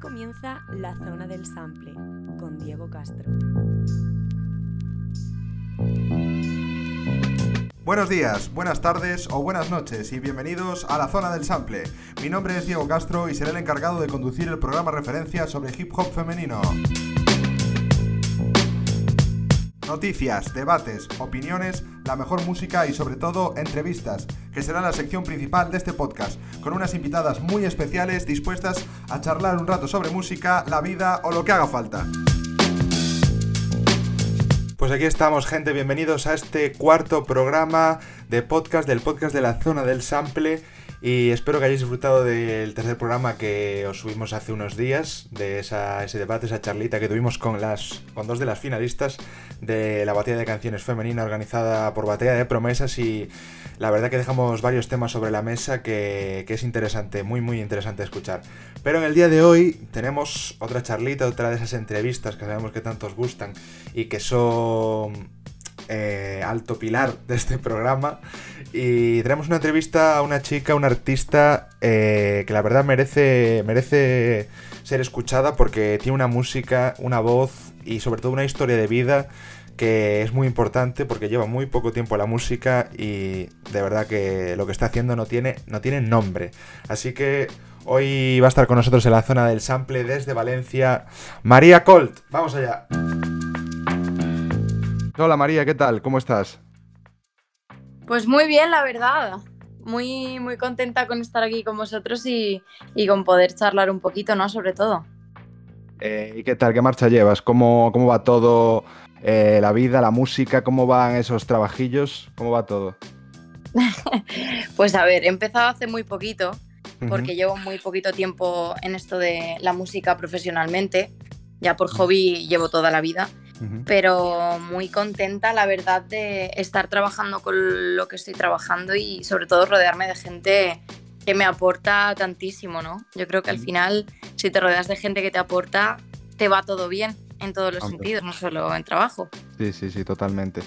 Comienza la zona del sample con Diego Castro. Buenos días, buenas tardes o buenas noches y bienvenidos a la zona del sample. Mi nombre es Diego Castro y seré el encargado de conducir el programa referencia sobre hip hop femenino. Noticias, debates, opiniones, la mejor música y sobre todo entrevistas, que será la sección principal de este podcast, con unas invitadas muy especiales dispuestas a charlar un rato sobre música, la vida o lo que haga falta. Pues aquí estamos, gente, bienvenidos a este cuarto programa de podcast del podcast de la zona del sample. Y espero que hayáis disfrutado del tercer programa que os subimos hace unos días, de ese debate, esa charlita que tuvimos con, las, con dos de las finalistas de la batalla de canciones femenina organizada por Batalla de Promesas y la verdad que dejamos varios temas sobre la mesa que, que es interesante, muy muy interesante escuchar. Pero en el día de hoy tenemos otra charlita, otra de esas entrevistas que sabemos que tanto os gustan y que son eh, alto pilar de este programa. Y tenemos una entrevista a una chica, una artista eh, que la verdad merece, merece ser escuchada porque tiene una música, una voz y sobre todo una historia de vida que es muy importante porque lleva muy poco tiempo la música y de verdad que lo que está haciendo no tiene, no tiene nombre. Así que hoy va a estar con nosotros en la zona del sample desde Valencia María Colt. Vamos allá. Hola María, ¿qué tal? ¿Cómo estás? Pues muy bien, la verdad. Muy, muy contenta con estar aquí con vosotros y, con poder charlar un poquito, ¿no? Sobre todo. Eh, ¿Y qué tal? ¿Qué marcha llevas? ¿Cómo, cómo va todo? Eh, la vida, la música, ¿cómo van esos trabajillos? ¿Cómo va todo? pues a ver, he empezado hace muy poquito, porque llevo muy poquito tiempo en esto de la música profesionalmente. Ya por hobby llevo toda la vida pero muy contenta, la verdad, de estar trabajando con lo que estoy trabajando y sobre todo rodearme de gente que me aporta tantísimo, ¿no? Yo creo que al final, si te rodeas de gente que te aporta, te va todo bien en todos los sentidos, no solo en trabajo. Sí, sí, sí, totalmente.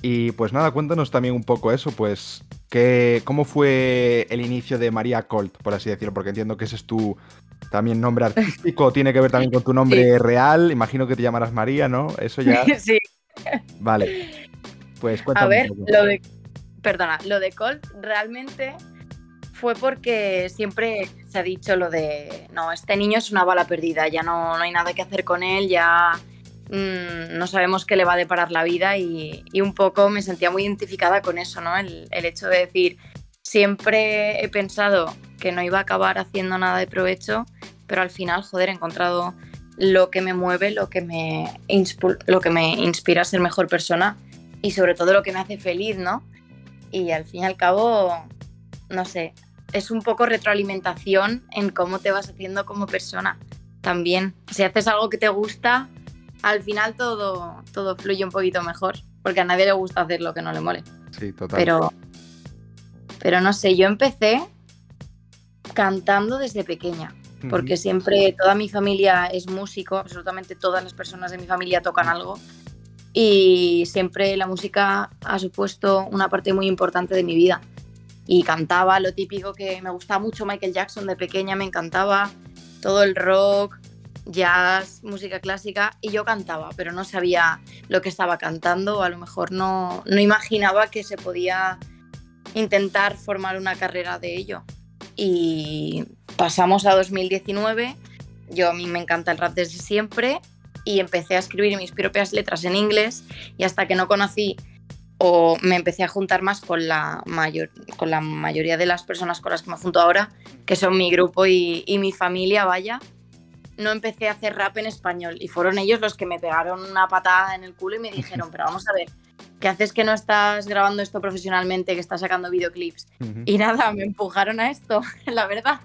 Y pues nada, cuéntanos también un poco eso, pues, que, ¿cómo fue el inicio de María Colt, por así decirlo? Porque entiendo que ese es tu, también nombre artístico, tiene que ver también con tu nombre real. Imagino que te llamarás María, ¿no? Eso ya. Sí. Vale. Pues cuéntame. A ver, lo de. Perdona, lo de Colt realmente fue porque siempre se ha dicho lo de. No, este niño es una bala perdida, ya no, no hay nada que hacer con él, ya. Mm, no sabemos qué le va a deparar la vida y, un poco me sentía muy identificada con eso, ¿no? El, el hecho de decir, siempre he pensado que no iba a acabar haciendo nada de provecho, pero al final, joder, he encontrado lo que me mueve, lo que me, lo que me inspira a ser mejor persona y sobre todo lo que me hace feliz, ¿no? Y al fin y al cabo, no sé, es un poco retroalimentación en cómo te vas haciendo como persona también. Si haces algo que te gusta, al final todo, todo fluye un poquito mejor, porque a nadie le gusta hacer lo que no le mole. Sí, total. Pero, pero no sé, yo empecé cantando desde pequeña, porque siempre toda mi familia es músico, absolutamente todas las personas de mi familia tocan algo y siempre la música ha supuesto una parte muy importante de mi vida. Y cantaba lo típico que me gustaba mucho Michael Jackson de pequeña, me encantaba todo el rock, jazz, música clásica y yo cantaba, pero no sabía lo que estaba cantando, o a lo mejor no, no imaginaba que se podía intentar formar una carrera de ello y pasamos a 2019. Yo a mí me encanta el rap desde siempre y empecé a escribir mis propias letras en inglés y hasta que no conocí o me empecé a juntar más con la, mayor, con la mayoría de las personas con las que me junto ahora, que son mi grupo y, y mi familia, vaya, no empecé a hacer rap en español y fueron ellos los que me pegaron una patada en el culo y me dijeron, pero vamos a ver, ¿qué haces que no estás grabando esto profesionalmente, que estás sacando videoclips? Y nada, me empujaron a esto, la verdad.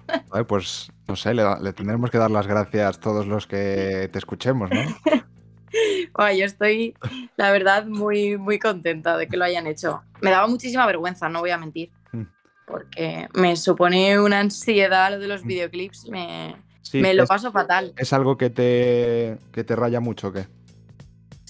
pues no sé, le, tendremos que dar las gracias a todos los que te escuchemos, ¿no? yo estoy, la verdad, muy, muy contenta de que lo hayan hecho. Me daba muchísima vergüenza, no voy a mentir, mm. porque me supone una ansiedad lo de los mm. videoclips, me, me lo paso fatal. ¿Es algo que te, que te raya mucho o qué?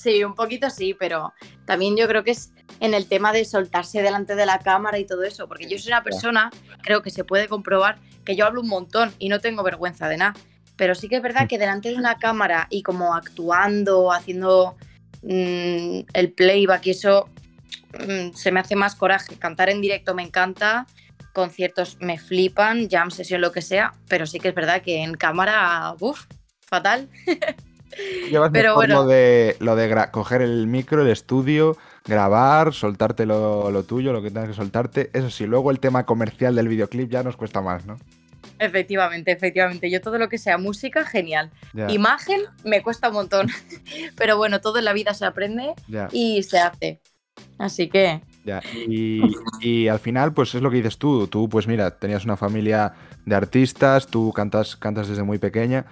Sí, un poquito sí, pero también yo creo que es en el tema de soltarse delante de la cámara y todo eso, porque yo soy una persona, creo que se puede comprobar, que yo hablo un montón y no tengo vergüenza de nada. pero sí que es verdad que delante de una cámara y como actuando, haciendo mm, el playback y eso, mm, se me hace más coraje. Cantar en directo me encanta, conciertos me flipan, jam sesión, lo que sea, pero sí que es verdad que en cámara, uff, fatal. Llevas pero bueno. lo de, lo de coger el micro, el estudio, grabar, soltarte lo, tuyo, lo que tengas que soltarte. Eso sí, luego el tema comercial del videoclip ya nos cuesta más, ¿no? Efectivamente, efectivamente. Yo todo lo que sea música, genial. Imagen me cuesta un montón. Pero bueno, todo en la vida se aprende y se hace. Así que. Ya. Y, al final, pues es lo que dices tú. Tú, pues mira, tenías una familia de artistas, tú cantas, cantas desde muy pequeña.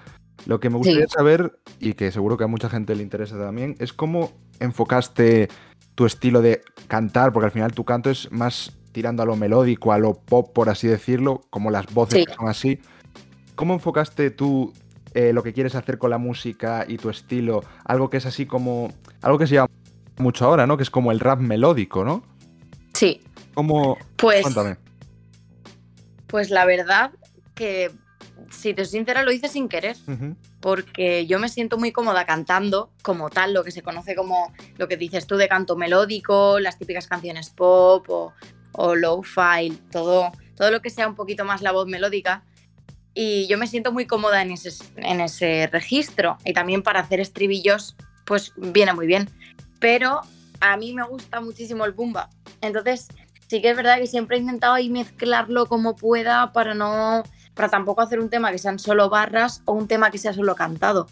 Lo que me gustaría saber, y que seguro que a mucha gente le interesa también, es cómo enfocaste tu estilo de cantar, porque al final tu canto es más tirando a lo melódico, a lo pop, por así decirlo, como las voces son así. ¿Cómo enfocaste tú eh, lo que quieres hacer con la música y tu estilo? Algo que es así como. Algo que se llama mucho ahora, ¿no? Que es como el rap melódico, ¿no? Sí. ¿Cómo? Pues. Cuéntame. Pues la verdad que si te soy sincera, lo hice sin querer, porque yo me siento muy cómoda cantando como tal, lo que se conoce como lo que dices tú de canto melódico, las típicas canciones pop o, o low-fi, todo, todo lo que sea un poquito más la voz melódica. Y yo me siento muy cómoda en ese, en ese registro. Y también para hacer estribillos, pues viene muy bien. Pero a mí me gusta muchísimo el bumba. Entonces, sí que es verdad que siempre he intentado ahí mezclarlo como pueda para no para tampoco hacer un tema que sean solo barras o un tema que sea solo cantado.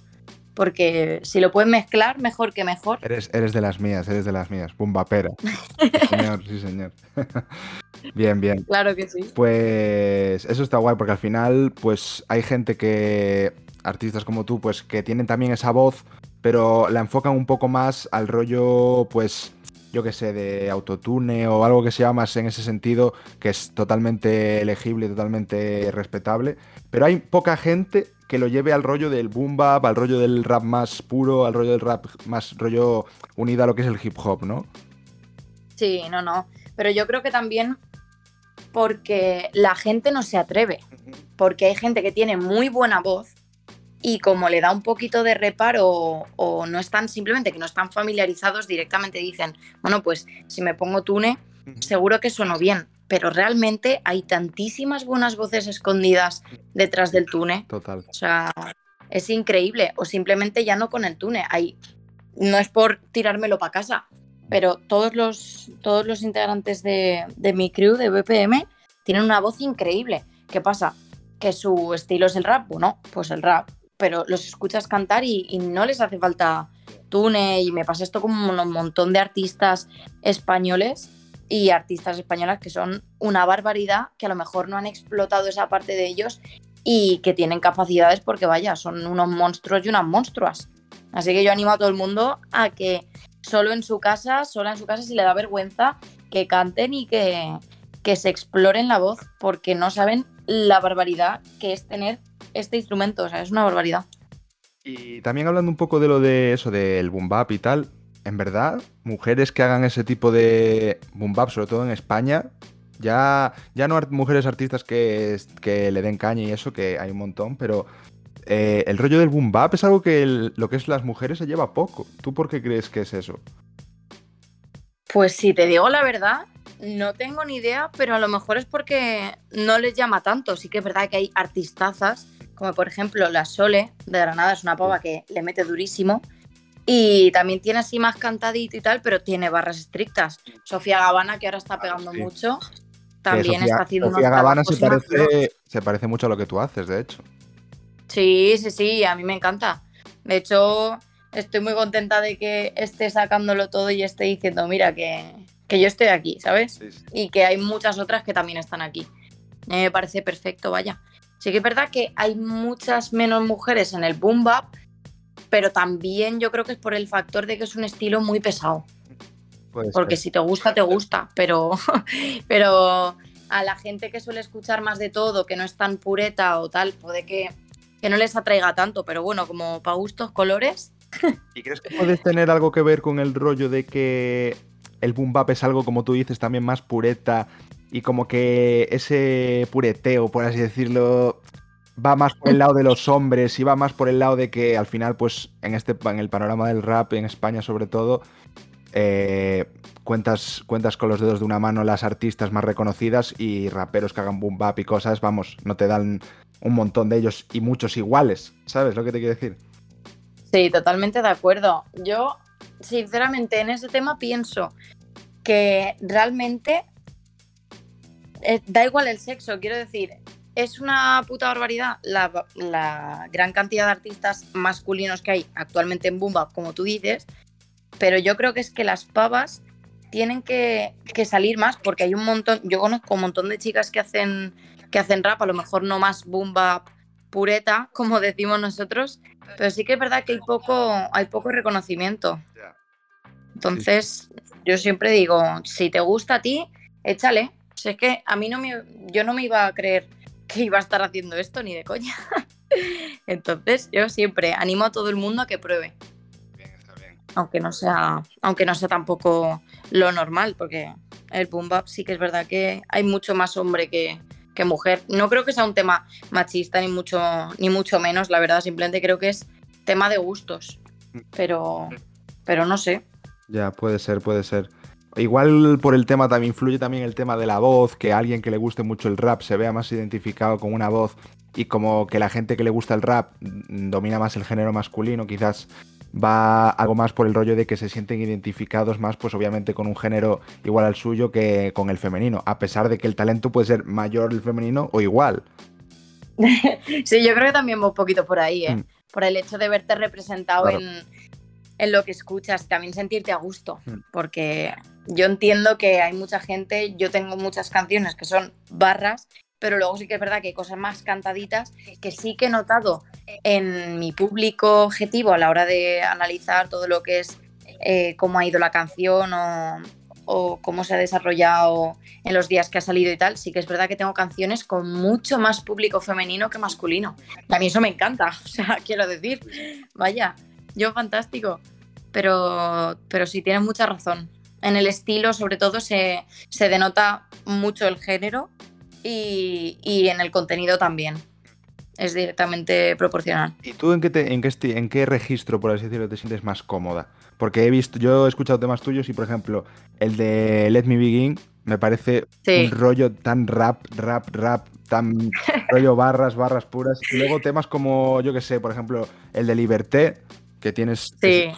Porque si lo puedes mezclar, mejor que mejor. Eres, eres de las mías, eres de las mías. Bumbapera. sí, señor, sí, señor. bien, bien. Claro que sí. Pues eso está guay, porque al final, pues hay gente que. Artistas como tú, pues que tienen también esa voz, pero la enfocan un poco más al rollo, pues yo que sé, de autotune o algo que sea más en ese sentido, que es totalmente elegible, totalmente respetable. Pero hay poca gente que lo lleve al rollo del boom bap, al rollo del rap más puro, al rollo del rap más rollo unido a lo que es el hip hop, ¿no? Sí, no, no. Pero yo creo que también porque la gente no se atreve. Porque hay gente que tiene muy buena voz y como le da un poquito de reparo o, no están simplemente que no están familiarizados, directamente dicen, bueno, pues si me pongo tune, seguro que sueno bien. Pero realmente hay tantísimas buenas voces escondidas detrás del tune. Total. O sea, es increíble. O simplemente ya no con el tune. Hay, no es por tirármelo para casa, pero todos los, todos los integrantes de, de mi crew, de BPM, tienen una voz increíble. ¿Qué pasa? Que su estilo es el rap. Bueno, pues el rap pero los escuchas cantar y, no les hace falta tune y me pasa esto con un montón de artistas españoles y artistas españolas que son una barbaridad, que a lo mejor no han explotado esa parte de ellos y que tienen capacidades porque vaya, son unos monstruos y unas monstruas. Así que yo animo a todo el mundo a que solo en su casa, sola en su casa, si le da vergüenza, que canten y que, que se exploren la voz porque no saben la barbaridad que es tener este instrumento, o sea, es una barbaridad. Y también hablando un poco de lo de eso, del boom bap y tal, en verdad, mujeres que hagan ese tipo de boom bap, sobre todo en España, ya, ya no mujeres artistas que, que le den caña y eso, que hay un montón, pero eh, el rollo del boom bap es algo que lo que es las mujeres se lleva poco. ¿Tú por qué crees que es eso? Pues si te digo la verdad, no tengo ni idea, pero a lo mejor es porque no les llama tanto. Sí que es verdad que hay artistazas, como por ejemplo la Sole de Granada, es una pava que le mete durísimo. Y también tiene así más cantadito y tal, pero tiene barras estrictas. Sofía Gavana, que ahora está pegando mucho, también está haciendo Sofía Gavana se parece, se parece mucho a lo que tú haces, de hecho. Sí, sí, sí, a mí me encanta. De hecho, estoy muy contenta de que esté sacándolo todo y esté diciendo, mira, que, que yo estoy aquí, ¿sabes? Y que hay muchas otras que también están aquí. me parece perfecto, vaya. Sí que es verdad que hay muchas menos mujeres en el boom bap, pero también yo creo que es por el factor de que es un estilo muy pesado. Porque si te gusta, te gusta, pero, pero a la gente que suele escuchar más de todo, que no es tan pureta o tal, puede que, que no les atraiga tanto, pero bueno, como para gustos, colores. ¿Y crees que puedes tener algo que ver con el rollo de que el boom bap es algo, como tú dices, también más pureta y como que ese pureteo, por así decirlo, va más por el lado de los hombres y va más por el lado de que al final, pues en este en el panorama del rap en España sobre todo, eh, cuentas, cuentas con los dedos de una mano las artistas más reconocidas y raperos que hagan boom bap y cosas, vamos, no te dan un montón de ellos y muchos iguales, ¿sabes lo que te quiero decir? Sí, totalmente de acuerdo. Yo, sinceramente, en ese tema pienso que realmente eh, da igual el sexo, quiero decir, es una puta barbaridad la, la, gran cantidad de artistas masculinos que hay actualmente en Boom Bap, como tú dices, pero yo creo que es que las pavas tienen que, que, salir más porque hay un montón, yo conozco un montón de chicas que hacen, que hacen rap, a lo mejor no más boom bap pureta, como decimos nosotros, pero sí que es verdad que hay poco, hay poco reconocimiento. Entonces, yo siempre digo, si te gusta a ti, échale. Es que a mí no me, yo no me iba a creer que iba a estar haciendo esto ni de coña. Entonces, yo siempre animo a todo el mundo a que pruebe aunque no sea, aunque no sea tampoco lo normal, porque el boom bap sí que es verdad que hay mucho más hombre que, que, mujer. No creo que sea un tema machista ni mucho, ni mucho menos, la verdad, simplemente creo que es tema de gustos. Pero, pero no sé. Ya, puede ser, puede ser. Igual por el tema también influye también el tema de la voz, que alguien que le guste mucho el rap se vea más identificado con una voz y como que la gente que le gusta el rap domina más el género masculino, quizás va algo más por el rollo de que se sienten identificados más, pues obviamente con un género igual al suyo que con el femenino, a pesar de que el talento puede ser mayor el femenino o igual. sí, yo creo que también va un poquito por ahí, ¿eh? Mm. por el hecho de verte representado en, en, lo que escuchas, también sentirte a gusto, mm. porque yo entiendo que hay mucha gente, yo tengo muchas canciones que son barras pero luego sí que es verdad que hay cosas más cantaditas que sí que he notado en mi público objetivo a la hora de analizar todo lo que es eh, cómo ha ido la canción o, cómo se ha desarrollado en los días que ha salido y tal, sí que es verdad que tengo canciones con mucho más público femenino que masculino. A mí eso me encanta, o sea, quiero decir, vaya, yo fantástico, pero, pero sí tienes mucha razón. En el estilo, sobre todo, se, se denota mucho el género y, en el contenido también. Es directamente proporcional. ¿Y tú en qué, en, qué en qué registro, por así decirlo, te sientes más cómoda? Porque he visto, yo he escuchado temas tuyos y, por ejemplo, el de Let Me Begin me parece un rollo tan rap, rap, rap, tan rollo barras, barras puras. Y luego temas como, yo qué sé, por ejemplo, el de Liberté, que tienes.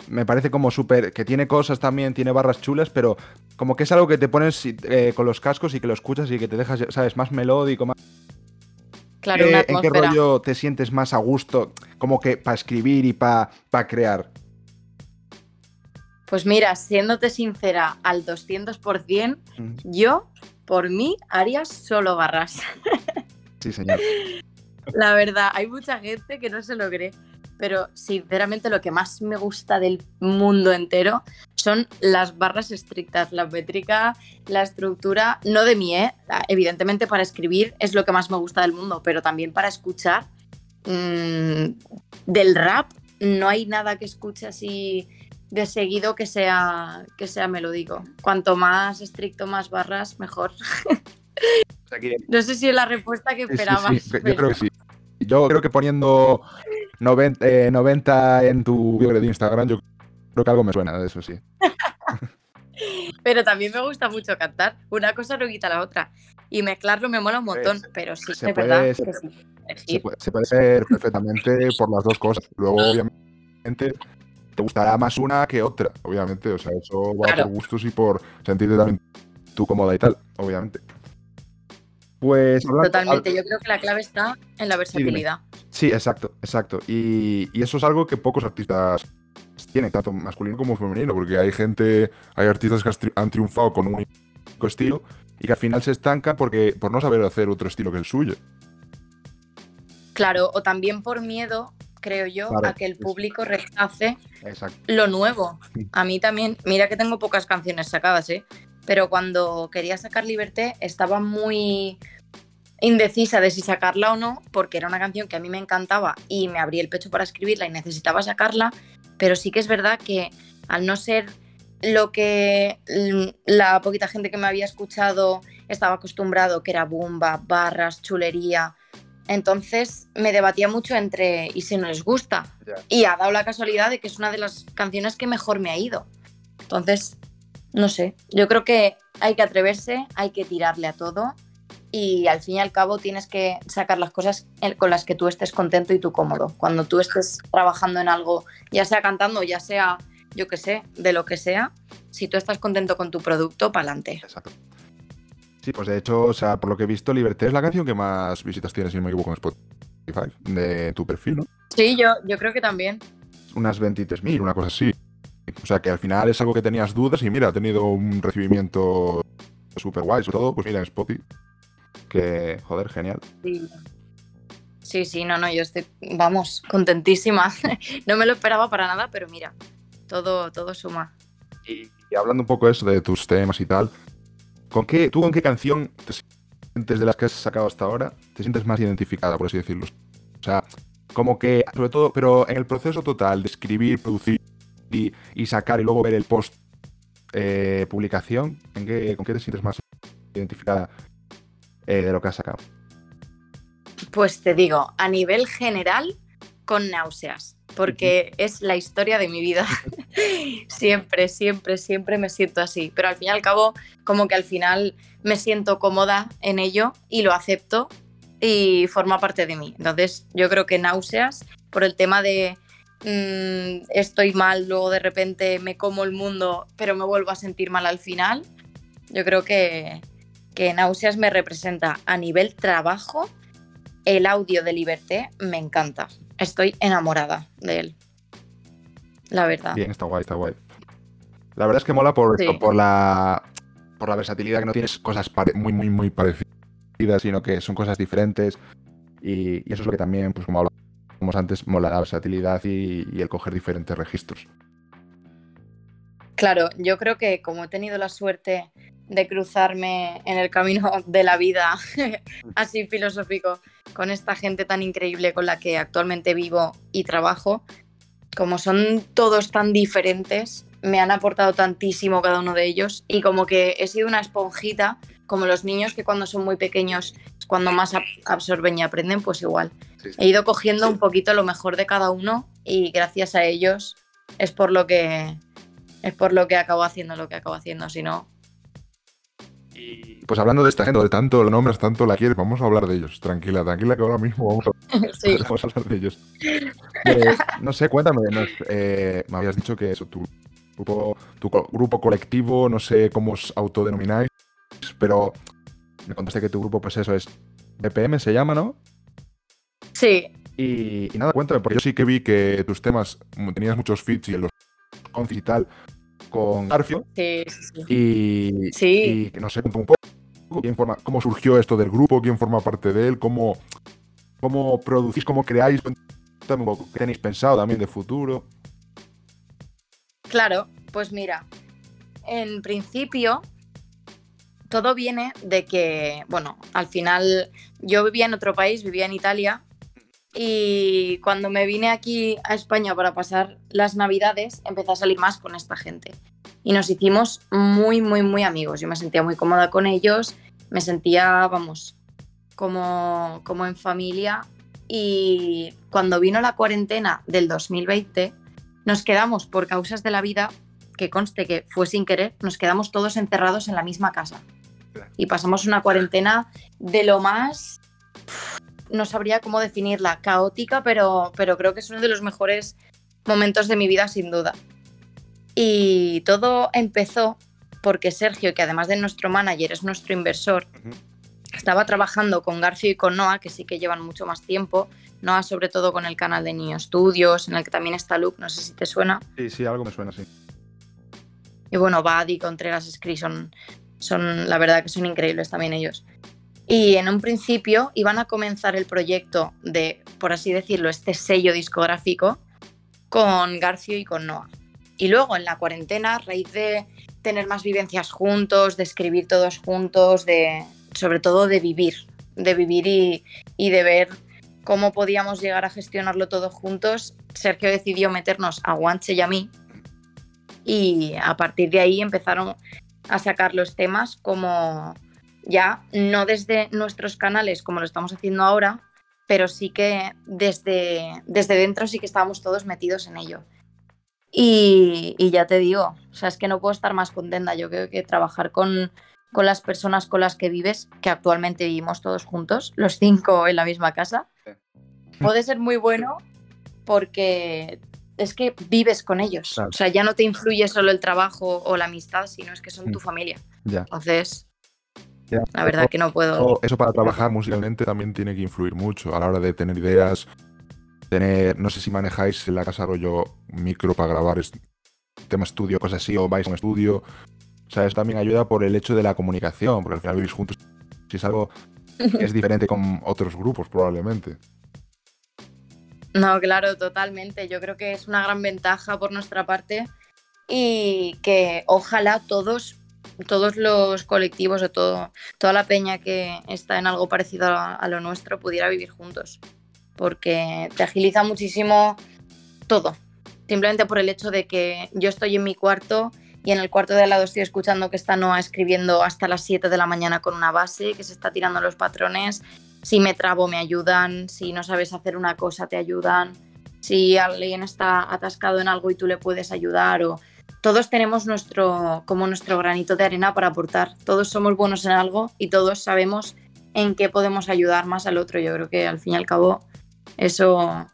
me parece como súper. que tiene cosas también, tiene barras chulas, pero como que es algo que te pones eh, con los cascos y que lo escuchas y que te dejas, ¿sabes? Más melódico, más. Claro, ¿En qué rollo te sientes más a gusto, como que para escribir y para crear? Pues mira, siéndote sincera al 200%, yo, por mí, haría solo barras. Sí, señor. La verdad, hay mucha gente que no se lo cree pero sinceramente lo que más me gusta del mundo entero son las barras estrictas, la métrica, la estructura, no de mí, ¿eh? evidentemente para escribir es lo que más me gusta del mundo, pero también para escuchar mmm, del rap no hay nada que escuche así de seguido que sea, que sea melódico. Cuanto más estricto, más barras, mejor. no sé si es la respuesta que esperabas. Yo creo que sí. Yo creo que poniendo 90, 90 eh, en tu bio de Instagram, yo creo que algo me suena de eso, sí. pero también me gusta mucho cantar. Una cosa no quita la otra. Y mezclarlo me mola un pues, montón, pero sí, es verdad que sí. Se puede, ser perfectamente por las dos cosas. Luego, obviamente, te gustará más una que otra, obviamente. O sea, eso va por gustos y por sentirte también tú cómoda y tal, obviamente. Pues. Totalmente, yo creo que la clave está en la versatilidad. Sí, exacto, exacto. Y, eso es algo que pocos artistas tienen, tanto masculino como femenino, porque hay gente, hay artistas que han triunfado con un único estilo y que al final se estancan porque, por no saber hacer otro estilo que el suyo. Claro, o también por miedo, creo yo, a que el público rechace lo nuevo. A mí también, mira que tengo pocas canciones sacadas, ¿eh? pero cuando quería sacar Liberté estaba muy indecisa de si sacarla o no, porque era una canción que a mí me encantaba y me abrí el pecho para escribirla y necesitaba sacarla, pero sí que es verdad que al no ser lo que la poquita gente que me había escuchado estaba acostumbrado, que era bumba, barras, chulería, Entonces me debatía mucho entre y si no les gusta. Y ha dado la casualidad de que es una de las canciones que mejor me ha ido. Entonces, no sé, yo creo que hay que atreverse, hay que tirarle a todo y al fin y al cabo tienes que sacar las cosas con las que tú estés contento y tú cómodo. Cuando tú estés trabajando en algo, ya sea cantando, ya sea, yo qué sé, de lo que sea, si tú estás contento con tu producto, para adelante. Exacto. Sí, pues de hecho, o sea, por lo que he visto, Liberté es la canción que más visitas tiene, si no me equivoco, en Spotify, de tu perfil, ¿no? Sí, yo, yo creo que también. Unas 23.000, una cosa así. O sea, que al final es algo que tenías dudas y mira, ha tenido un recibimiento súper guay, sobre todo, pues mira, en Spotify. Que, joder, genial. Sí. Sí, sí, no, no, yo estoy, vamos, contentísima. no me lo esperaba para nada, pero mira, todo, todo suma. Y, y hablando un poco eso de tus temas y tal, ¿Con qué, ¿Tú con qué canción te sientes de las que has sacado hasta ahora te sientes más identificada, por así decirlo? O sea, como que, sobre todo, pero en el proceso total de escribir, producir y, sacar y luego ver el post eh, publicación, ¿en qué, ¿con qué te sientes más identificada eh, de lo que has sacado? Pues te digo, a nivel general, con náuseas porque es la historia de mi vida. siempre, siempre, siempre me siento así. Pero al fin y al cabo, como que al final me siento cómoda en ello y lo acepto y forma parte de mí. Entonces, yo creo que náuseas, por el tema de mm, estoy mal, luego de repente me como el mundo, pero me vuelvo a sentir mal al final, yo creo que, que náuseas me representa a nivel trabajo. El audio de Liberté me encanta estoy enamorada de él. La verdad. Bien, está guay, está guay. La verdad es que mola por, por, la, por la versatilidad, que no tienes cosas muy, muy, muy parecidas, sino que son cosas diferentes. Y, eso es lo que también, pues como hablábamos antes, mola la versatilidad y, y el coger diferentes registros. Claro, yo creo que como he tenido la suerte de cruzarme en el camino de la vida, así filosófico, con esta gente tan increíble con la que actualmente vivo y trabajo. Como son todos tan diferentes, me han aportado tantísimo cada uno de ellos y como que he sido una esponjita, como los niños que cuando son muy pequeños, cuando más absorben y aprenden, pues igual. He ido cogiendo un poquito lo mejor de cada uno y gracias a ellos es por lo que es por lo que acabo haciendo lo que acabo haciendo, si no pues hablando de esta gente, de tanto lo nombras, tanto la quieres, vamos a hablar de ellos. Tranquila, tranquila, que ahora mismo vamos a, hablar de ellos. Pues, no sé, cuéntame. Eh, me habías dicho que eso, tu grupo, tu grupo colectivo, no sé cómo os autodenomináis, pero me contaste que tu grupo, pues eso es BPM, se llama, ¿no? Sí. Y, nada, cuéntame, porque yo sí que vi que tus temas tenías muchos feats y en los concis y tal, con Garfio. Sí, sí. Y, no sé, un poco quién forma, cómo surgió esto del grupo, quién forma parte de él, cómo, cómo producís, cómo creáis, cuéntame un poco, qué tenéis pensado también de futuro. Claro, pues mira, en principio todo viene de que, bueno, al final yo vivía en otro país, vivía en Italia, y cuando me vine aquí a España para pasar las navidades, empecé a salir más con esta gente. Y nos hicimos muy, muy, muy amigos. Yo me sentía muy cómoda con ellos, me sentía, vamos, como, como en familia. Y cuando vino la cuarentena del 2020, nos quedamos por causas de la vida, que conste que fue sin querer, nos quedamos todos encerrados en la misma casa. Y pasamos una cuarentena de lo más no sabría cómo definirla, caótica, pero, pero creo que es uno de los mejores momentos de mi vida sin duda. Y todo empezó porque Sergio, que además de nuestro manager es nuestro inversor, estaba trabajando con García y con Noah, que sí que llevan mucho más tiempo. Noah sobre todo con el canal de Niño Studios, en el que también está Luke, no sé si te suena. Sí, sí, algo me suena, sí. Y bueno, Buddy, Contreras, Scree son, son, la verdad que son increíbles también ellos. Y en un principio iban a comenzar el proyecto de, por así decirlo, este sello discográfico con Garcio y con Noah. Y luego en la cuarentena, a raíz de tener más vivencias juntos, de escribir todos juntos, de sobre todo de vivir, de vivir y, y de ver cómo podíamos llegar a gestionarlo todo juntos, Sergio decidió meternos a Guanche y a mí. Y a partir de ahí empezaron a sacar los temas como ya no desde nuestros canales como lo estamos haciendo ahora, pero sí que desde, desde dentro sí que estábamos todos metidos en ello. Y, y, ya te digo, o sea, es que no puedo estar más contenta. Yo creo que trabajar con, con las personas con las que vives, que actualmente vivimos todos juntos, los cinco en la misma casa, puede ser muy bueno porque es que vives con ellos. O sea, ya no te influye solo el trabajo o la amistad, sino es que son tu familia. Ya. Entonces, la verdad que no puedo. Eso para trabajar musicalmente también tiene que influir mucho a la hora de tener ideas, tener, no sé si manejáis en la casa rollo micro para grabar tema estudio, cosas así, o vais a un estudio. O sea, eso también ayuda por el hecho de la comunicación, porque al final vivís juntos. Si es algo que es diferente con otros grupos, probablemente. No, claro, totalmente. Yo creo que es una gran ventaja por nuestra parte y que ojalá todos, todos los colectivos o todo, toda la peña que está en algo parecido a, lo nuestro pudiera vivir juntos. Porque te agiliza muchísimo todo. Simplemente por el hecho de que yo estoy en mi cuarto y en el cuarto de al lado estoy escuchando que está Noah escribiendo hasta las 7 de la mañana con una base, que se está tirando los patrones si me trabo me ayudan, si no sabes hacer una cosa te ayudan, si alguien está atascado en algo y tú le puedes ayudar o todos tenemos nuestro como nuestro granito de arena para aportar. Todos somos buenos en algo y todos sabemos en qué podemos ayudar más al otro. Yo creo que al fin y al cabo eso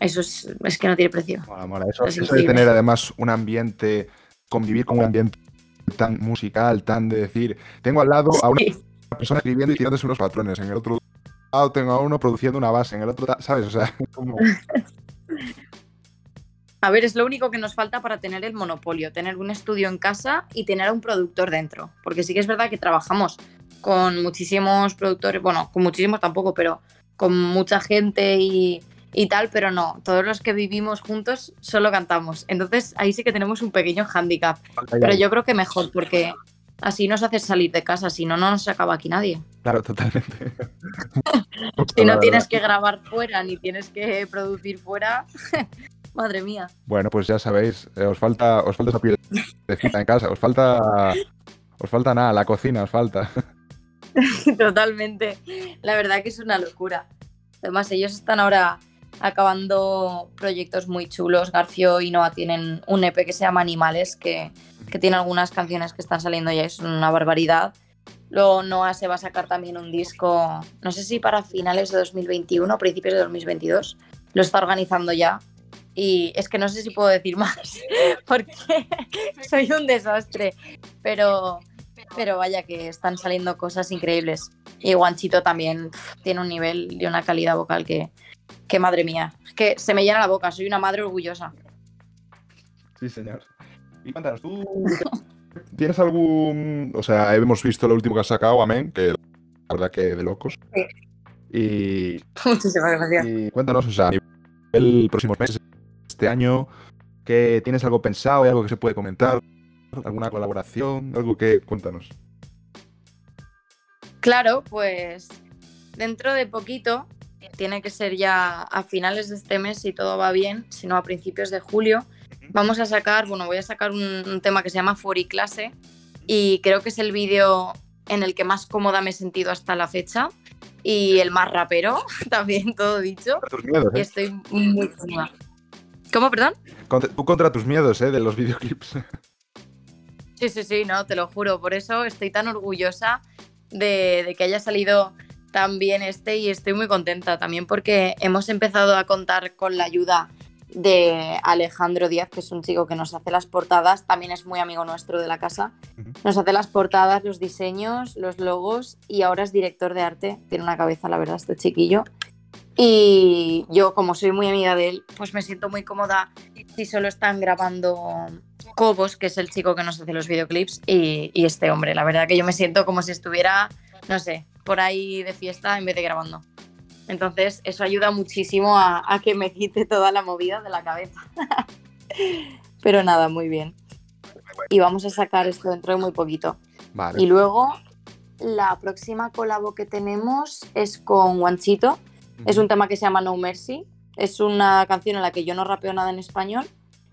eso es, que no tiene precio. Eso, eso de tener además un ambiente, convivir con un ambiente tan musical, tan de decir, tengo al lado a una persona escribiendo y tirándose unos patrones. En el otro lado tengo a uno produciendo una base. En el otro, ¿sabes? O sea, como... A ver, es lo único que nos falta para tener el monopolio, tener un estudio en casa y tener a un productor dentro. Porque sí que es verdad que trabajamos con muchísimos productores, bueno, con muchísimos tampoco, pero con mucha gente y, y tal, pero no, todos los que vivimos juntos solo cantamos. Entonces ahí sí que tenemos un pequeño hándicap. Pero yo creo que mejor, porque Así nos haces salir de casa, si no, no nos acaba aquí nadie. Claro, totalmente. si no tienes que grabar fuera ni tienes que producir fuera, madre mía. Bueno, pues ya sabéis, eh, os falta, os falta esa piedrecita en casa, os falta, os falta nada, la cocina os falta. Totalmente. La verdad que es una locura. Además, ellos están ahora acabando proyectos muy chulos. Garfio y Noah tienen un EP que se llama Animales, que que tiene algunas canciones que están saliendo ya, es una barbaridad. Luego Noah se va a sacar también un disco, no sé si para finales de 2021 o principios de 2022. Lo está organizando ya. Y es que no sé si puedo decir más, porque soy un desastre. Pero, pero vaya que están saliendo cosas increíbles. Y Guanchito también tiene un nivel y una calidad vocal que, que madre mía. Es que se me llena la boca, soy una madre orgullosa. Sí, señor. Y cuéntanos, ¿tú tienes algún. O sea, hemos visto lo último que has sacado, Amén, que la verdad que de locos. Sí. Y. Muchísimas gracias. Y cuéntanos, o sea, a nivel próximos meses, este año, que ¿tienes algo pensado? ¿Hay algo que se puede comentar? ¿Alguna colaboración? ¿Algo que. Cuéntanos. Claro, pues dentro de poquito, tiene que ser ya a finales de este mes si todo va bien, si no a principios de julio vamos a sacar, bueno, voy a sacar un, tema que se llama Furi Clase y creo que es el vídeo en el que más cómoda me he sentido hasta la fecha y el más rapero, también todo dicho. Miedos, ¿eh? Y estoy muy cómoda. ¿Cómo, perdón? tú contra tus miedos, ¿eh? De los videoclips. Sí, sí, sí, no, te lo juro. Por eso estoy tan orgullosa de, de que haya salido tan bien este y estoy muy contenta también porque hemos empezado a contar con la ayuda de Alejandro Díaz, que es un chico que nos hace las portadas, también es muy amigo nuestro de la casa. Nos hace las portadas, los diseños, los logos y ahora es director de arte. Tiene una cabeza, la verdad, este chiquillo. Y yo, como soy muy amiga de él, pues me siento muy cómoda si solo están grabando Cobos, que es el chico que nos hace los videoclips, y, y este hombre. La verdad que yo me siento como si estuviera, no sé, por ahí de fiesta en vez de grabando. Entonces, eso ayuda muchísimo a, que me quite toda la movida de la cabeza. Pero nada, muy bien. Y vamos a sacar esto dentro de muy poquito. Y luego, la próxima colabo que tenemos es con Guanchito. Es un tema que se llama No Mercy. Es una canción en la que yo no rapeo nada en español.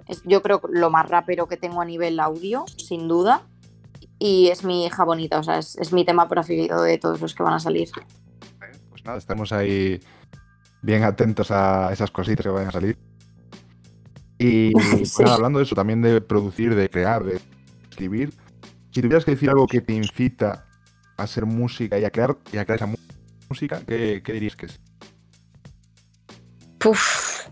Es, yo creo lo más rapero que tengo a nivel audio, sin duda. Y es mi hija bonita, o sea, es, es mi tema preferido de todos los que van a salir nada, estamos ahí bien atentos a esas cositas que vayan a salir. Y Sí. bueno, hablando de eso, también de producir, de crear, de escribir, si tuvieras que decir algo que te incita a hacer música y a crear, y a crear esa música, ¿qué, qué dirías que es? Puf,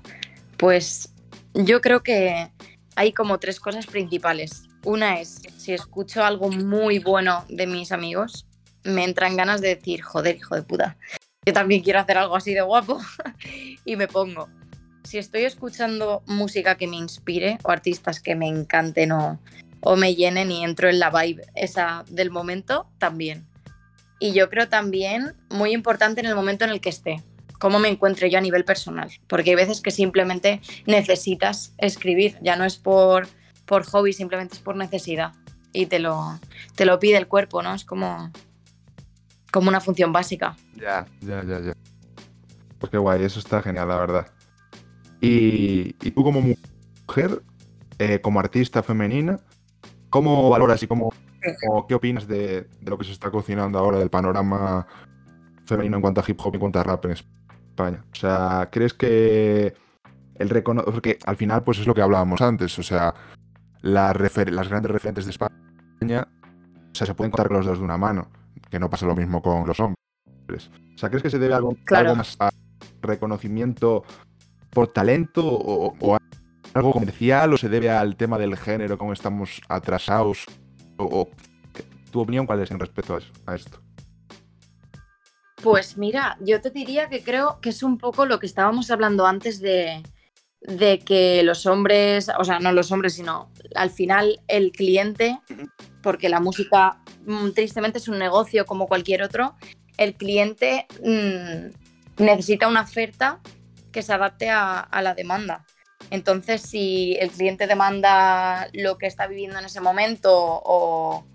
pues yo creo que hay como tres cosas principales. Una es, si escucho algo muy bueno de mis amigos, me entran ganas de decir, joder, hijo de puta, yo también quiero hacer algo así de guapo y me pongo. Si estoy escuchando música que me inspire o artistas que me encanten o, o me llenen y entro en la vibe esa del momento, también. Y yo creo también muy importante en el momento en el que esté cómo me encuentre yo a nivel personal. Porque hay veces que simplemente necesitas escribir, ya no es por, por hobby, simplemente es por necesidad. Y te lo, te lo pide el cuerpo, ¿no? Es como, como una función básica. Ya, ya, ya, ya. Pues qué guay, eso está genial, la verdad. Y, y tú como mujer, eh, como artista femenina, ¿cómo valoras y cómo, o qué opinas de, de lo que se está cocinando ahora del panorama femenino en cuanto a hip hop y en cuanto a rap en España? O sea, ¿crees que el recono porque al final pues es lo que hablábamos antes, o sea, las, refer- las grandes referentes de España, o sea, se pueden contar con los dedos de una mano, que no pasa lo mismo con los hombres. O sea, ¿crees que se debe a algo, Claro. algo más a reconocimiento por talento o, o a algo comercial o se debe al tema del género, cómo estamos atrasados? O, o- ¿Tu opinión cuál es en respecto a, eso- a esto? Pues mira, yo te diría que creo que es un poco lo que estábamos hablando antes de, de que los hombres, o sea, no los hombres, sino al final el cliente, porque la música mm, tristemente es un negocio como cualquier otro, el cliente mm, necesita una oferta que se adapte a, a la demanda. Entonces, si el cliente demanda lo que está viviendo en ese momento o,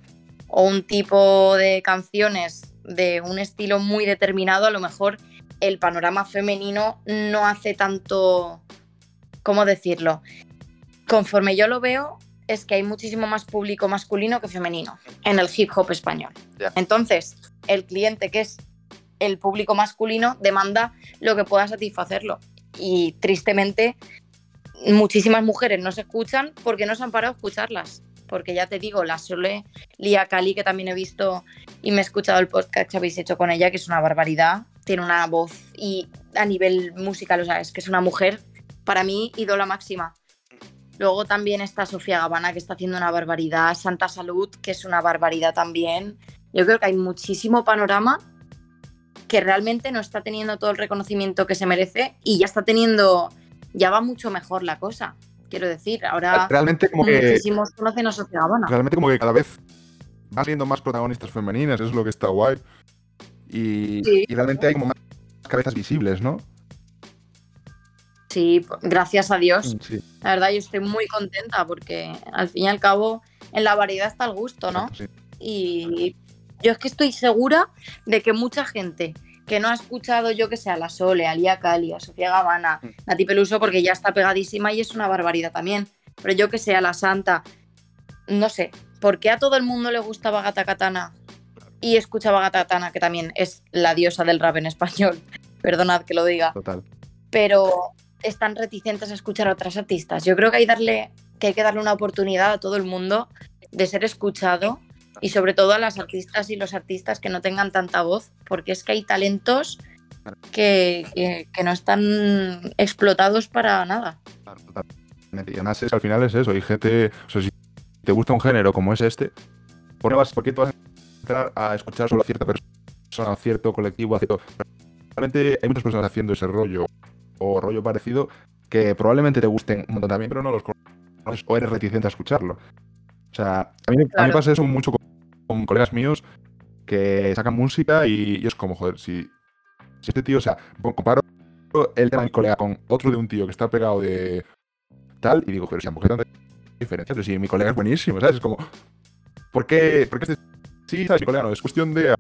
o un tipo de canciones de un estilo muy determinado, a lo mejor el panorama femenino no hace tanto, ¿cómo decirlo? Conforme yo lo veo, es que hay muchísimo más público masculino que femenino en el hip hop español. Entonces, el cliente que es el público masculino demanda lo que pueda satisfacerlo. Y tristemente, muchísimas mujeres no se escuchan porque no se han parado a escucharlas. Porque ya te digo, la Sole Lía Cali, que también he visto y me he escuchado el podcast que habéis hecho con ella, que es una barbaridad. Tiene una voz y a nivel musical, o sea, es que es una mujer, para mí, ídola máxima. Luego también está Sofía Gavana, que está haciendo una barbaridad. Santa Salud, que es una barbaridad también. Yo creo que hay muchísimo panorama que realmente no está teniendo todo el reconocimiento que se merece y ya está teniendo, ya va mucho mejor la cosa. Quiero decir, ahora Realmente como que, muchísimos conocen a Gavana. realmente como que cada vez van siendo más protagonistas femeninas, eso es lo que está guay. Y, Sí. y realmente hay como más cabezas visibles, ¿no? Sí, gracias a Dios. Sí, La verdad, yo estoy muy contenta porque al fin y al cabo en la variedad está el gusto, ¿no? sí. Y yo es que estoy segura de que mucha gente que no ha escuchado, yo que sé, a la Sole, a Lía Cali, a Sofía Gavana, Mm. Nati Peluso, porque ya está pegadísima y es una barbaridad también. Pero yo que sé, a la Santa, no sé, ¿por qué a todo el mundo le gustaba Gata Katana y escuchaba Gata Katana, que también es la diosa del rap en español? Perdonad que lo diga Total. pero están reticentes a escuchar a otras artistas. Yo creo que hay, darle, que hay que darle una oportunidad a todo el mundo de ser escuchado y sobre todo a las artistas y los artistas que no tengan tanta voz, porque es que hay talentos que, que- que no están explotados para nada. Y además es, al final es eso, hay gente, o sea, si te gusta un género como es este, ¿por qué, vas, por qué tú vas a entrar a escuchar solo a cierta persona, a cierto colectivo, a cierto... Realmente hay muchas personas haciendo ese rollo o rollo parecido que probablemente te gusten un montón también, pero no los conoces o eres reticente a escucharlo. O sea, a mí, a mí me pasa eso mucho con, con colegas míos que sacan música y, y es como, joder, si, si este tío, o sea, comparo el tema de mi colega con otro de un tío que está pegado de tal y digo, pero si tampoco hay tanta diferencia, pero si mi colega es buenísimo, ¿sabes? Es como, ¿por qué, por qué este sí, sabes? Mi colega no, es cuestión de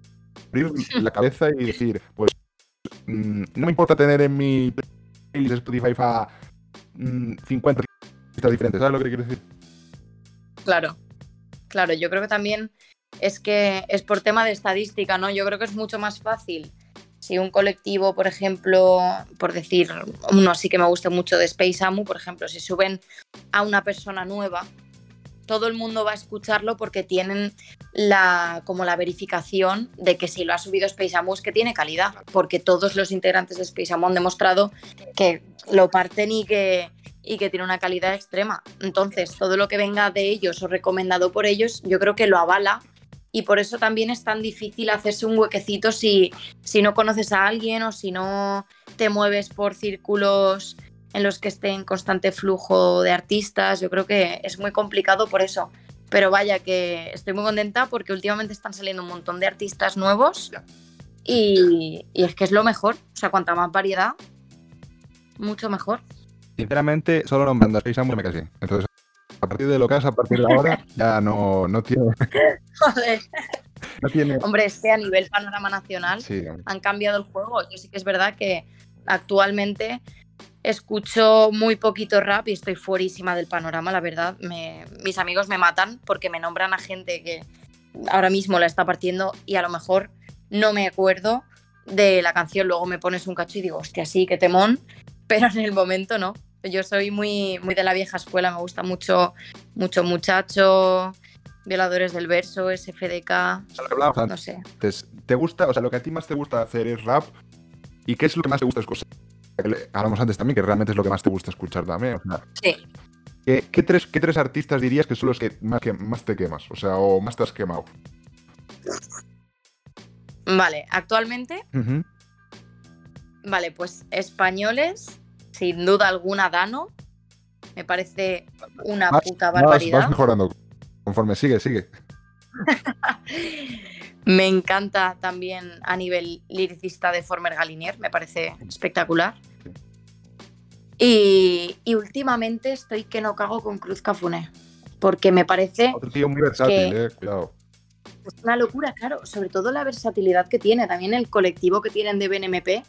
abrir la cabeza y decir, pues mm, no me importa tener en mi playlist de Spotify a mm, 50 artistas diferentes, ¿sabes lo que quiero decir? Claro, claro, yo creo que también es que es por tema de estadística, ¿no? Yo creo que es mucho más fácil si un colectivo, por ejemplo, por decir uno así que me gusta mucho de Space Amu, por ejemplo, si suben a una persona nueva, todo el mundo va a escucharlo porque tienen la, como la verificación de que si lo ha subido Space Amu es que tiene calidad, porque todos los integrantes de Space Amu han demostrado que lo parten y que, y que tiene una calidad extrema. Entonces, todo lo que venga de ellos o recomendado por ellos, yo creo que lo avala y por eso también es tan difícil hacerse un huequecito si, si no conoces a alguien o si no te mueves por círculos en los que esté en constante flujo de artistas. Yo creo que es muy complicado por eso. Pero vaya que estoy muy contenta porque últimamente están saliendo un montón de artistas nuevos y, y es que es lo mejor. O sea, cuanta más variedad, mucho mejor. Sinceramente, solo nombrando a Amu me casé. Entonces, a partir de lo que es, a partir de ahora, ya no, no tiene. Joder. No tiene... Hombre, es que a nivel panorama nacional Sí, han cambiado el juego. Yo sí que es verdad que actualmente escucho muy poquito rap y estoy fuerísima del panorama, la verdad. Me- mis amigos me matan porque me nombran a gente que ahora mismo la está partiendo y a lo mejor no me acuerdo de la canción. Luego me pones un cacho y digo, hostia, sí, qué temón, pero en el momento no. Yo soy muy, muy de la vieja escuela, me gusta mucho, mucho muchacho, violadores del verso, SFDK, hablábamos no sé. antes, ¿te gusta, o sea, lo que a ti más te gusta hacer es rap? ¿Y qué es lo que más te gusta escuchar? Hablamos antes también, que realmente es lo que más te gusta escuchar también. o sea, Sí. ¿qué, qué tres, ¿Qué tres artistas dirías que son los que más, que más te quemas? O sea, o más te has quemado. Vale, actualmente. Vale, pues españoles, sin duda alguna, Dano. Me parece una Vas- puta barbaridad. Vas mejorando. Conforme sigue, sigue. Me encanta también a nivel liricista de Former Galinier, me parece espectacular. Y, y últimamente estoy que no cago con Cruz Cafuné, porque me parece Otro tío muy versátil, eh. Cuidado. Es una locura, claro. Sobre todo la versatilidad que tiene. También el colectivo que tienen de BNMP.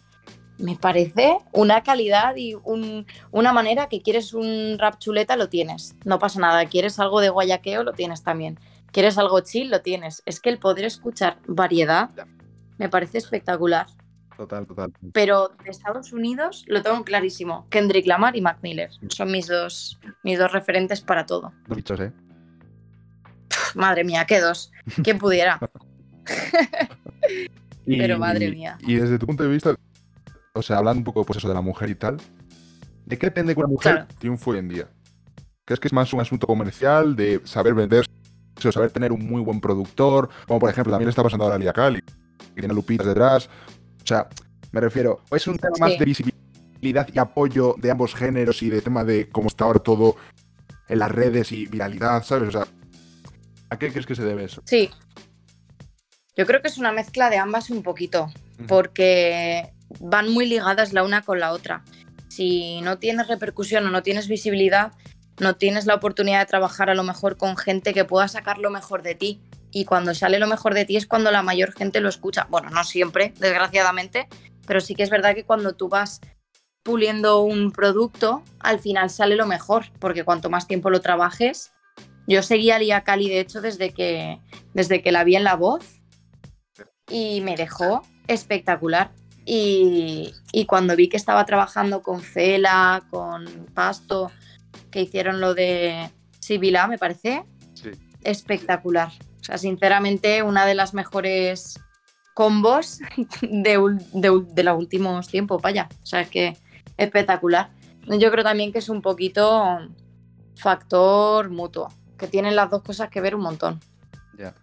Me parece una calidad y un- una manera que quieres un rap chuleta, lo tienes. No pasa nada. Quieres algo de guayaqueo, lo tienes también. Quieres algo chill, lo tienes. Es que el poder escuchar variedad me parece espectacular. Total, total. Pero de Estados Unidos lo tengo clarísimo. Kendrick Lamar y Mac Miller son mis dos, mis dos referentes para todo. Dos bichos, eh. Pff, madre mía, qué dos. ¿Quién pudiera? Pero madre mía. Y desde tu punto de vista, o sea, hablando un poco pues eso de la mujer y tal, ¿de qué depende que una mujer Claro. triunfe hoy en día? ¿Crees que es más un asunto comercial, de saber vender, o saber tener un muy buen productor? Como por ejemplo, también le está pasando ahora a Lia Cali, que tiene lupitas detrás. O sea, me refiero, ¿o es un tema más de visibilidad y apoyo de ambos géneros y de tema de cómo está ahora todo en las redes y viralidad, ¿sabes? O sea, ¿a qué crees que se debe eso? Sí. Yo creo que es una mezcla de ambas un poquito, porque van muy ligadas la una con la otra. Si no tienes repercusión o no tienes visibilidad, no tienes la oportunidad de trabajar a lo mejor con gente que pueda sacar lo mejor de ti. Y cuando sale lo mejor de ti es cuando la mayor gente lo escucha. Bueno, no siempre, desgraciadamente, pero sí que es verdad que cuando tú vas puliendo un producto, al final sale lo mejor, porque cuanto más tiempo lo trabajes. Yo seguía a Lia Cali, de hecho, desde que, desde que la vi en La Voz y me dejó espectacular. Y, y cuando vi que estaba trabajando con Fela, con Pasto, que hicieron lo de Sibila, me parece Sí. espectacular. O sea, sinceramente, una de las mejores combos de, de los últimos tiempos, vaya. O sea, es que espectacular. Yo creo también que es un poquito factor mutuo, que tienen las dos cosas que ver un montón. Ya.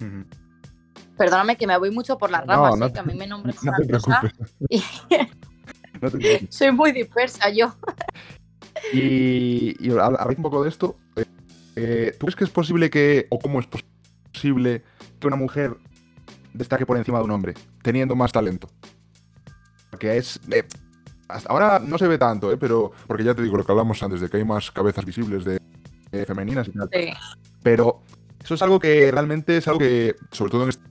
Ujú. Perdóname que me voy mucho por las ramas, no te- que a mí me nombran No te cosa preocupes. y No te preocupes. soy muy dispersa yo. Y, y hab- habláis un poco de esto. eh, eh, ¿Tú crees que es posible que, o cómo es posible que una mujer destaque por encima de un hombre, teniendo más talento? Porque es. eh, hasta ahora no se ve tanto, ¿eh? pero. Porque ya te digo lo que hablamos antes, de que hay más cabezas visibles de, de femeninas y tal. Sí, Pero eso es algo que realmente es algo que, sobre todo en este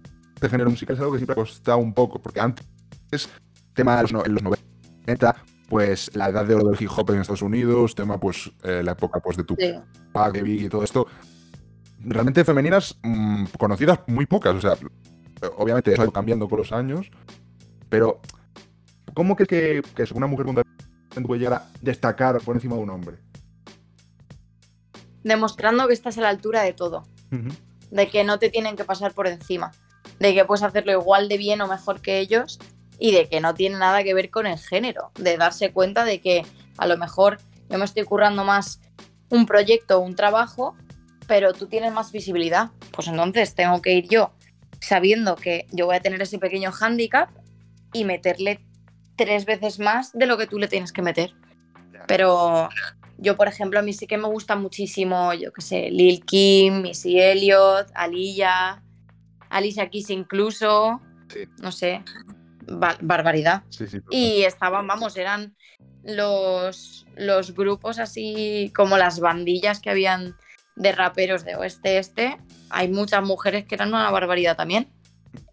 género musical, es algo que siempre ha costado un poco. Porque antes, tema de los, no- en los 90, pues la edad de oro del hip hop en Estados Unidos, tema pues eh, la época pues de sí. Tupac, de Biggie y todo esto, realmente femeninas mm, conocidas muy pocas. O sea, obviamente eso ha ido cambiando con los años, Pero, ¿cómo crees que, que una mujer con talento puede llegar a destacar por encima de un hombre? Demostrando que estás a la altura de todo. De que no te tienen que pasar por encima. De que puedes hacerlo igual de bien o mejor que ellos. Y de que no tiene nada que ver con el género. De darse cuenta de que a lo mejor yo me estoy currando más un proyecto o un trabajo, pero tú tienes más visibilidad. Pues entonces tengo que ir yo sabiendo que yo voy a tener ese pequeño hándicap y meterle tres veces más de lo que tú le tienes que meter. Pero yo, por ejemplo, a mí sí que me gusta muchísimo, yo qué sé, Lil Kim, Missy Elliott, Aliyah, Alicia Keys incluso, no sé, barbaridad. y estaban, vamos, eran los, los grupos así como las bandillas que habían de raperos de oeste este, hay muchas mujeres que eran una barbaridad también.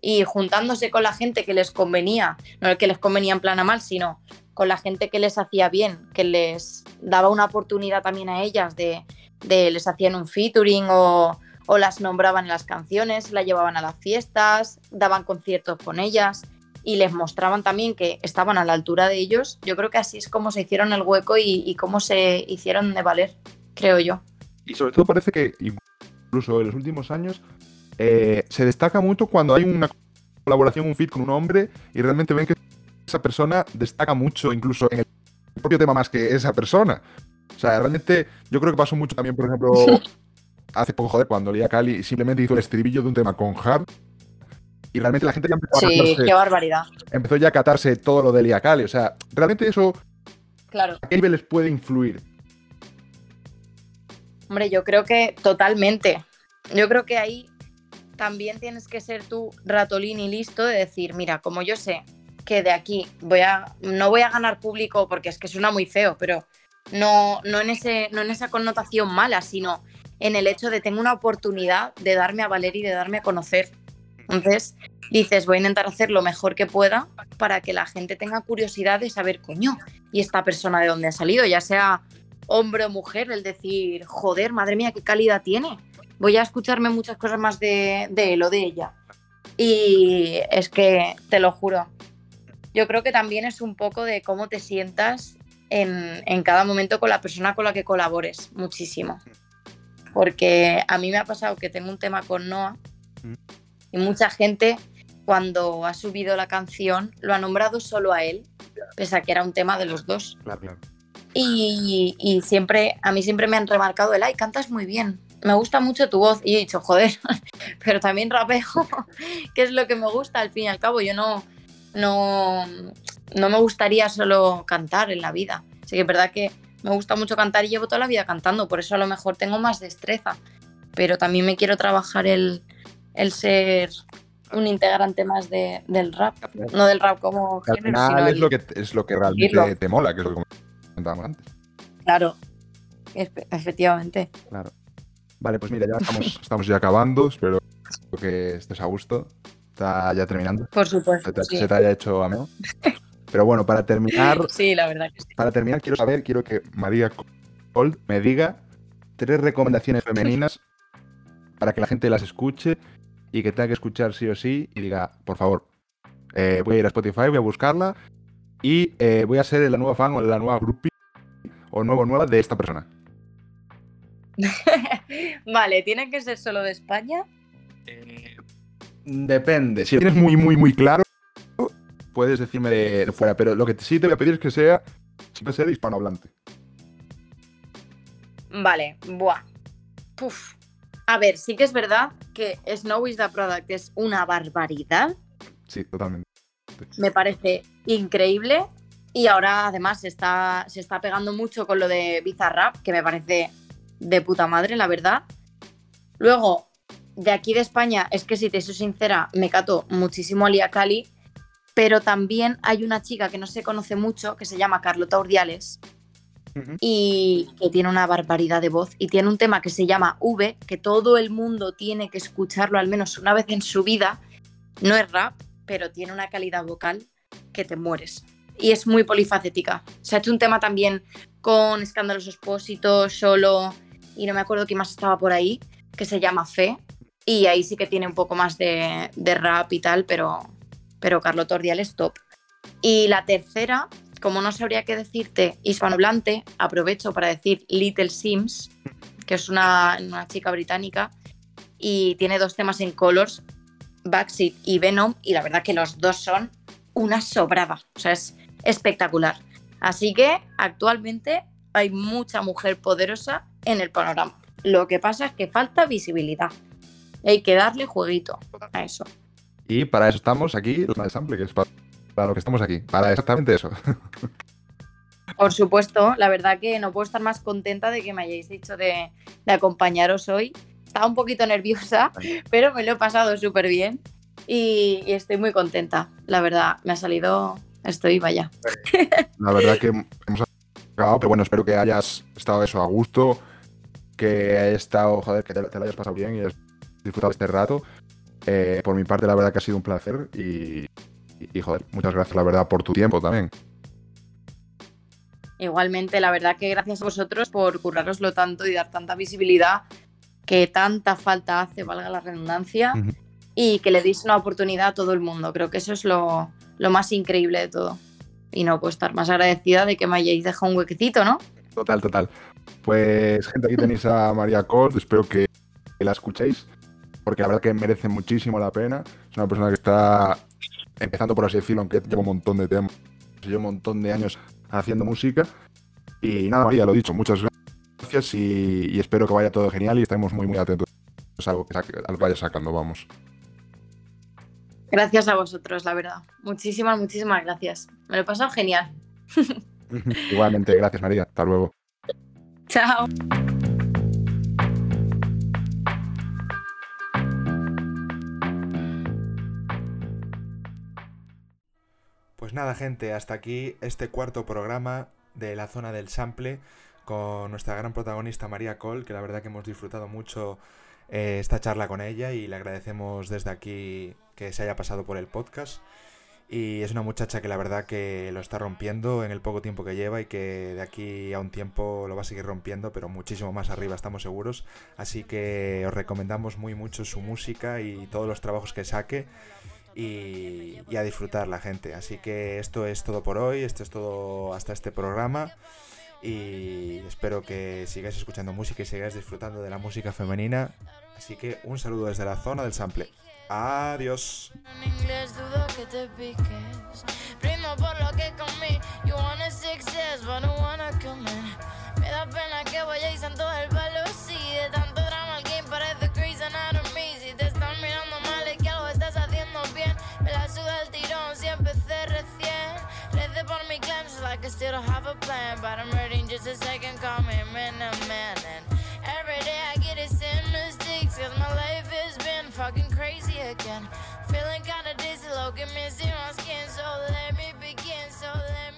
Y juntándose con la gente que les convenía, no el que les convenía en plan a mal, sino con la gente que les hacía bien, que les daba una oportunidad también a ellas de, de les hacían un featuring o, o las nombraban en las canciones, la llevaban a las fiestas, daban conciertos con ellas y les mostraban también que estaban a la altura de ellos, yo creo que así es como se hicieron el hueco y, cómo se hicieron de valer, creo yo. Y sobre todo parece que incluso en los últimos años eh, se destaca mucho cuando hay una colaboración, un fit con un hombre y realmente ven que esa persona destaca mucho, incluso en el propio tema más que esa persona. O sea, realmente yo creo que pasó mucho también, por ejemplo, hace poco, joder, cuando Lía Cali simplemente hizo el estribillo de un tema con Hard y realmente la gente ya empezó a Sí, qué barbaridad. Empezó ya a catarse todo lo de Lía Cali. O sea, realmente eso. Claro. ¿A qué niveles puede influir? Hombre, yo creo que totalmente. Yo creo que ahí también tienes que ser tú ratolín y listo de decir, mira, como yo sé que de aquí voy a, no voy a ganar público porque es que suena muy feo, pero no, no, en ese, no en esa connotación mala, sino en el hecho de tengo una oportunidad de darme a valer y de darme a conocer. Entonces dices, voy a intentar hacer lo mejor que pueda para que la gente tenga curiosidad de saber, coño, y esta persona de dónde ha salido, ya sea hombre o mujer, el decir, joder, madre mía, qué calidad tiene. Voy a escucharme muchas cosas más de, él o de ella. Y es que, te lo juro, yo creo que también es un poco de cómo te sientas en, en, cada momento con la persona con la que colabores, muchísimo. Porque a mí me ha pasado que tengo un tema con Noah y mucha gente cuando ha subido la canción lo ha nombrado solo a él, pese a que era un tema de los dos. Claro, claro. Y, siempre, a mí siempre me han remarcado el, ay, cantas muy bien, me gusta mucho tu voz. Y he dicho, joder, pero también rapeo, que es lo que me gusta al fin y al cabo. Yo no, no, no me gustaría solo cantar en la vida. Así que es verdad que me gusta mucho cantar y llevo toda la vida cantando, por eso a lo mejor tengo más destreza. Pero también me quiero trabajar el, el ser un integrante más del rap, no del rap como género, sino es, lo que, es lo que realmente te mola, que es lo que comentábamos antes. Claro, efectivamente. Claro. Vale, pues mira, ya estamos, estamos ya acabando, espero que estés a gusto. Está ya terminando. Por supuesto. Se te, haya hecho ameno. Pero bueno, para terminar. sí, la verdad que sí. Para terminar, quiero saber, quiero que María Cold me diga tres recomendaciones femeninas para que la gente las escuche y que tenga que escuchar sí o sí y diga, por favor, eh, voy a ir a Spotify, voy a buscarla y eh, voy a ser la nueva fan o la nueva groupie o nuevo nueva de esta persona. vale, ¿tiene que ser solo de España? Eh, depende. Si tienes muy, muy, muy claro, puedes decirme de, fuera. Pero lo que sí te voy a pedir es que sea, siempre sea hispanohablante. Vale, buah. Puf. A ver, sí que es verdad que Snow is the Product es una barbaridad. Sí, totalmente. Me parece increíble. Y ahora además se está, se está pegando mucho con lo de Bizarrap, que me parece de puta madre, la verdad. Luego, de aquí de España, es que si te soy sincera, me cato muchísimo a Lia Cali, pero también hay una chica que no se conoce mucho, que se llama Carlota Urdiales, y que tiene una barbaridad de voz y tiene un tema que se llama V, que todo el mundo tiene que escucharlo al menos una vez en su vida. No es rap, pero tiene una calidad vocal que te mueres. Y es muy polifacética. Se ha hecho un tema también con Escándalos Expósitos, solo, y no me acuerdo quién más estaba por ahí, que se llama Fe. Y ahí sí que tiene un poco más de, rap y tal, pero, pero Carlos Tordial es top. Y la tercera, como no sabría qué decirte hispanohablante, aprovecho para decir Little Sims, que es una, una chica británica y tiene dos temas en Colors, Backseat y Venom, y la verdad que los dos son una sobrada, o sea, es espectacular. Así que actualmente hay mucha mujer poderosa en el panorama. Lo que pasa es que falta visibilidad. Hay que darle jueguito a eso. Y para eso estamos aquí, la sample, que es para, lo que estamos aquí, para exactamente eso. Por supuesto, la verdad que no puedo estar más contenta de que me hayáis dicho de, acompañaros hoy. Estaba un poquito nerviosa, pero me lo he pasado súper bien y, estoy muy contenta. La verdad, me ha salido, estoy vaya. La verdad que hemos acabado, pero bueno, espero que hayas estado eso a gusto, que hayas estado, joder, que te, lo hayas pasado bien y hayas disfrutado este rato. Eh, por mi parte, la verdad que ha sido un placer y, y, joder, muchas gracias, la verdad, por tu tiempo también. Igualmente, la verdad que gracias a vosotros por curraroslo tanto y dar tanta visibilidad que tanta falta hace, valga la redundancia, y que le deis una oportunidad a todo el mundo. Creo que eso es lo, lo, más increíble de todo. Y no puedo estar más agradecida de que me hayáis dejado un huequecito, ¿no? Total, total. Pues, gente, aquí tenéis a María Cos, espero que la escuchéis, porque la verdad que merece muchísimo la pena. Es una persona que está empezando, por así decirlo, aunque lleva un montón de tiempo, lleva un montón de años haciendo música. Y nada, María, lo dicho, muchas gracias y, espero que vaya todo genial y estemos muy, muy atentos a lo que vaya sacando, vamos. Gracias a vosotros, la verdad. Muchísimas, muchísimas gracias. Me lo he pasado genial. Igualmente, gracias María. Hasta luego. Chao. Pues nada, gente, hasta aquí este cuarto programa de la zona del sample con nuestra gran protagonista María Cole, que la verdad que hemos disfrutado mucho eh, esta charla con ella y le agradecemos desde aquí que se haya pasado por el podcast. Y es una muchacha que la verdad que lo está rompiendo en el poco tiempo que lleva y que de aquí a un tiempo lo va a seguir rompiendo, pero muchísimo más arriba estamos seguros. Así que os recomendamos muy mucho su música y todos los trabajos que saque y, y a disfrutar la gente. Así que esto es todo por hoy, esto es todo hasta este programa y espero que sigáis escuchando música y sigáis disfrutando de la música femenina. Así que un saludo desde la zona del sample. Adiós. En inglés dudo que te piques. Primo por lo que comí. You wanna success, but no wanna come in. Me da pena que vayáis en todo el palo. Si de tanto drama game parece Grey's Anatomy. like I still don't have a plan. But I'm hurting just a second, call me Minute Man. And every day I get a same mistakes, cause my life has been fucking crazy again. Feeling kinda dizzy, looking missing my skin, so let me begin, so let me.